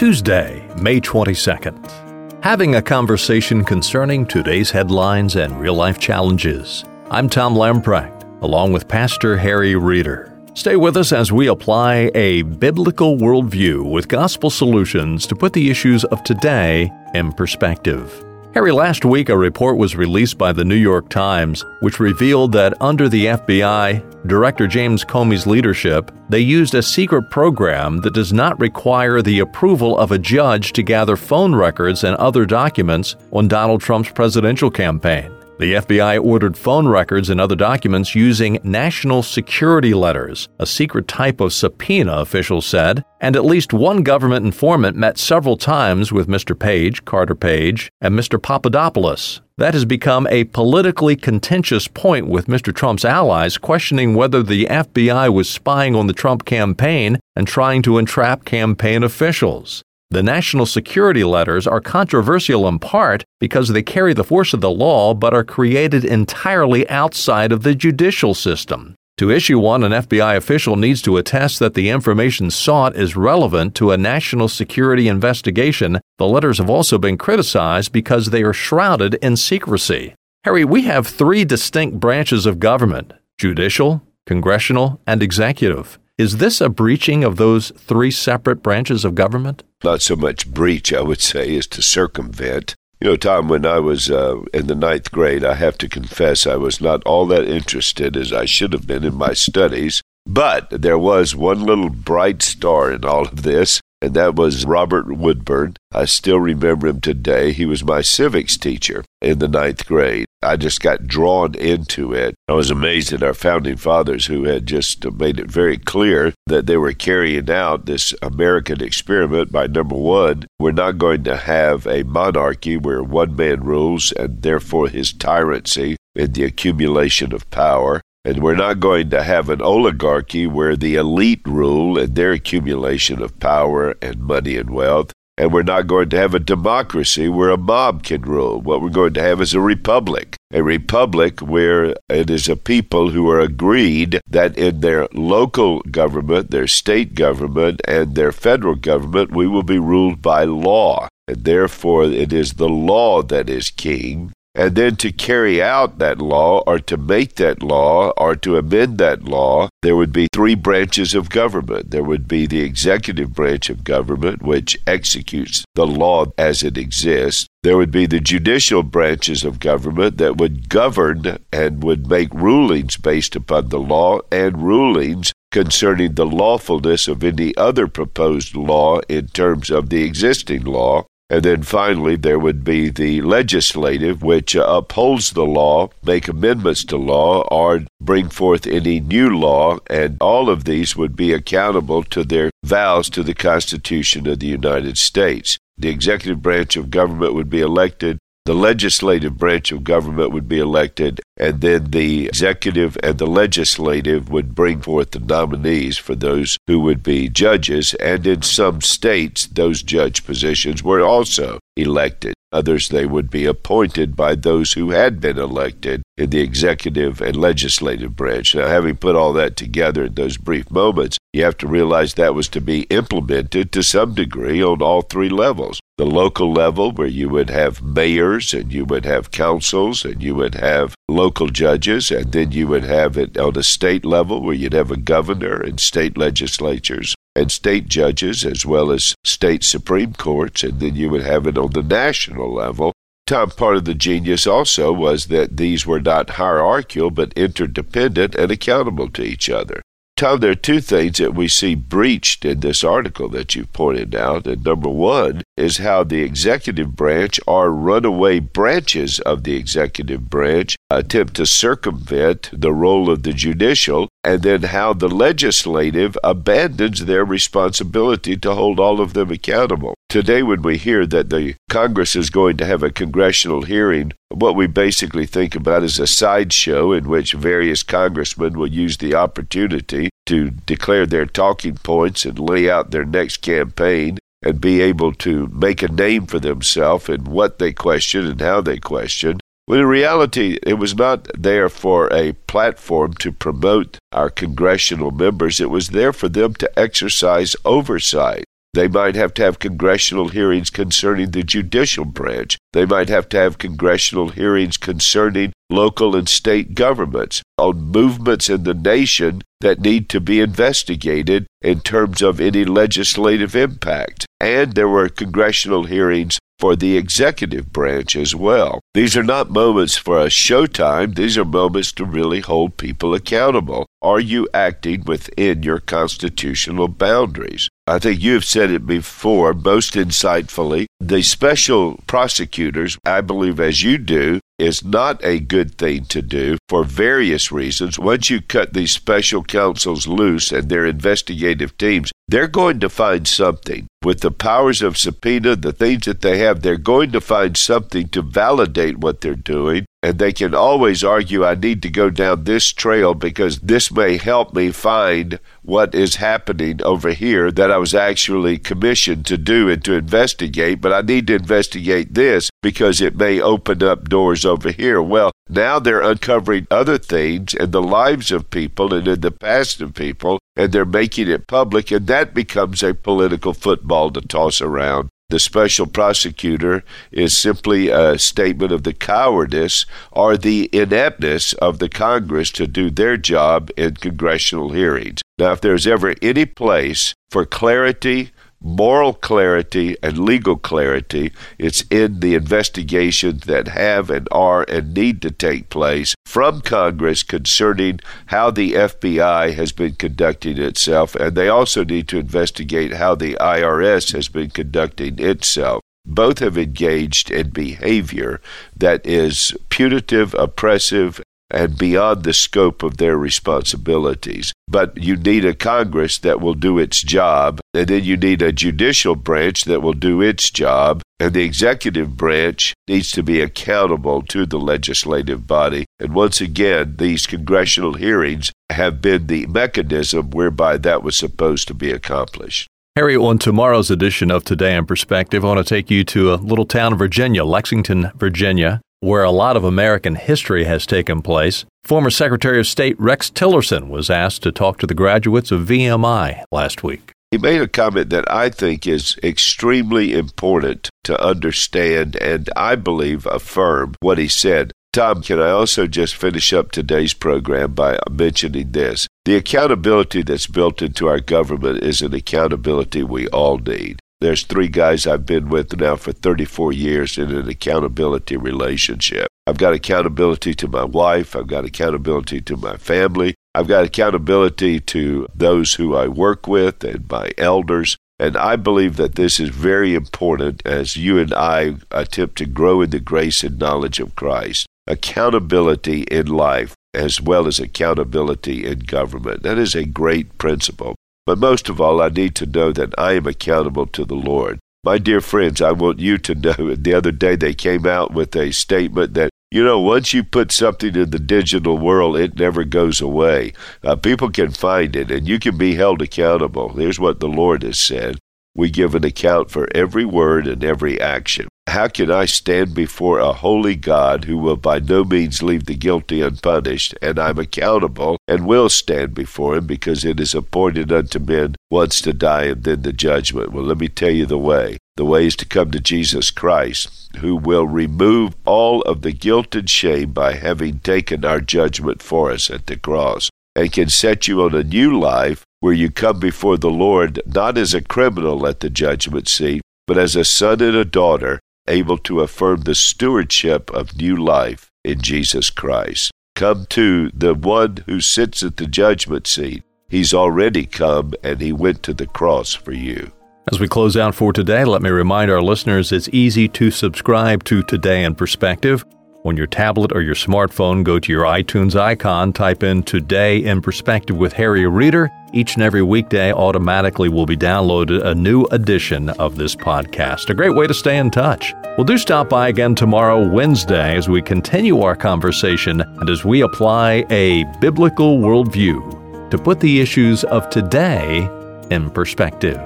Tuesday, May 22nd. Having a conversation concerning today's headlines and real life challenges. I'm Tom Lamprecht, along with Pastor Harry Reeder. Stay with us as we apply a biblical worldview with gospel solutions to put the issues of today in perspective. Harry, last week a report was released by the New York Times which revealed that under the FBI, Director James Comey's leadership, they used a secret program that does not require the approval of a judge to gather phone records and other documents on Donald Trump's presidential campaign. The FBI ordered phone records and other documents using national security letters, a secret type of subpoena, officials said, and at least one government informant met several times with Mr. Page, Carter Page, and Mr. Papadopoulos. That has become a politically contentious point with Mr. Trump's allies questioning whether the FBI was spying on the Trump campaign and trying to entrap campaign officials. The national security letters are controversial in part because they carry the force of the law but are created entirely outside of the judicial system. To issue one, an FBI official needs to attest that the information sought is relevant to a national security investigation. The letters have also been criticized because they are shrouded in secrecy. Harry, we have three distinct branches of government judicial, congressional, and executive. Is this a breaching of those three separate branches of government? Not so much breach, I would say, as to circumvent. You know, Tom, when I was uh, in the ninth grade, I have to confess I was not all that interested as I should have been in my studies. But there was one little bright star in all of this, and that was Robert Woodburn. I still remember him today. He was my civics teacher in the ninth grade. I just got drawn into it. I was amazed at our founding fathers who had just made it very clear that they were carrying out this American experiment by number one, we're not going to have a monarchy where one man rules and therefore his tyranny and the accumulation of power. And we're not going to have an oligarchy where the elite rule and their accumulation of power and money and wealth. And we're not going to have a democracy where a mob can rule. What we're going to have is a republic. A republic where it is a people who are agreed that in their local government, their state government, and their federal government, we will be ruled by law. And therefore, it is the law that is king and then to carry out that law or to make that law or to amend that law, there would be three branches of government. There would be the executive branch of government, which executes the law as it exists. There would be the judicial branches of government that would govern and would make rulings based upon the law and rulings concerning the lawfulness of any other proposed law in terms of the existing law. And then finally, there would be the legislative, which uh, upholds the law, make amendments to law, or bring forth any new law, and all of these would be accountable to their vows to the Constitution of the United States. The executive branch of government would be elected the legislative branch of government would be elected, and then the executive and the legislative would bring forth the nominees for those who would be judges. And in some states, those judge positions were also elected. Others, they would be appointed by those who had been elected in the executive and legislative branch. Now, having put all that together in those brief moments, you have to realize that was to be implemented to some degree on all three levels. The local level, where you would have mayors and you would have councils and you would have local judges, and then you would have it on a state level, where you'd have a governor and state legislatures and state judges as well as state supreme courts, and then you would have it on the national level. Tom, part of the genius also was that these were not hierarchical but interdependent and accountable to each other. Tom, there are two things that we see breached in this article that you've pointed out. And number one is how the executive branch or runaway branches of the executive branch attempt to circumvent the role of the judicial, and then how the legislative abandons their responsibility to hold all of them accountable. Today, when we hear that the Congress is going to have a congressional hearing, what we basically think about is a sideshow in which various congressmen will use the opportunity to declare their talking points and lay out their next campaign and be able to make a name for themselves in what they question and how they question. When in reality, it was not there for a platform to promote our congressional members. It was there for them to exercise oversight. They might have to have congressional hearings concerning the judicial branch. They might have to have congressional hearings concerning local and state governments on movements in the nation that need to be investigated in terms of any legislative impact. And there were congressional hearings for the executive branch as well. These are not moments for a showtime, these are moments to really hold people accountable. Are you acting within your constitutional boundaries? I think you have said it before, most insightfully. The special prosecutors, I believe, as you do, is not a good thing to do for various reasons. Once you cut these special counsels loose and their investigative teams, they're going to find something. With the powers of subpoena, the things that they have, they're going to find something to validate what they're doing. And they can always argue, I need to go down this trail because this may help me find what is happening over here that I was actually commissioned to do and to investigate. But I need to investigate this because it may open up doors over here. Well, now they're uncovering other things in the lives of people and in the past of people, and they're making it public, and that becomes a political football to toss around. The special prosecutor is simply a statement of the cowardice or the ineptness of the Congress to do their job in congressional hearings. Now, if there's ever any place for clarity, moral clarity and legal clarity. It's in the investigations that have and are and need to take place from Congress concerning how the FBI has been conducting itself, and they also need to investigate how the IRS has been conducting itself. Both have engaged in behavior that is punitive, oppressive, and beyond the scope of their responsibilities. But you need a Congress that will do its job, and then you need a judicial branch that will do its job, and the executive branch needs to be accountable to the legislative body. And once again, these congressional hearings have been the mechanism whereby that was supposed to be accomplished. Harry, on tomorrow's edition of Today in Perspective, I want to take you to a little town in Virginia, Lexington, Virginia where a lot of American history has taken place. Former Secretary of State Rex Tillerson was asked to talk to the graduates of VMI last week. He made a comment that I think is extremely important to understand and I believe affirm what he said. Tom, can I also just finish up today's program by mentioning this? The accountability that's built into our government is an accountability we all need. There's three guys I've been with now for 34 years in an accountability relationship. I've got accountability to my wife. I've got accountability to my family. I've got accountability to those who I work with and my elders. And I believe that this is very important as you and I attempt to grow in the grace and knowledge of Christ. Accountability in life as well as accountability in government. That is a great principle. But most of all, I need to know that I am accountable to the Lord. My dear friends, I want you to know the other day they came out with a statement that, you know, once you put something in the digital world, it never goes away. Uh, people can find it and you can be held accountable. Here's what the Lord has said we give an account for every word and every action. How can I stand before a holy God who will by no means leave the guilty unpunished, and I'm accountable and will stand before him because it is appointed unto men once to die and then the judgment? Well, let me tell you the way. The way is to come to Jesus Christ, who will remove all of the guilt and shame by having taken our judgment for us at the cross, and can set you on a new life where you come before the Lord not as a criminal at the judgment seat, but as a son and a daughter able to affirm the stewardship of new life in Jesus Christ. Come to the one who sits at the judgment seat. He's already come and he went to the cross for you. As we close out for today, let me remind our listeners it's easy to subscribe to Today in Perspective. On your tablet or your smartphone, go to your iTunes icon, type in Today in Perspective with Harry Reeder. Each and every weekday automatically will be downloaded a new edition of this podcast. A great way to stay in touch. We'll do stop by again tomorrow, Wednesday, as we continue our conversation and as we apply a biblical worldview to put the issues of today in perspective.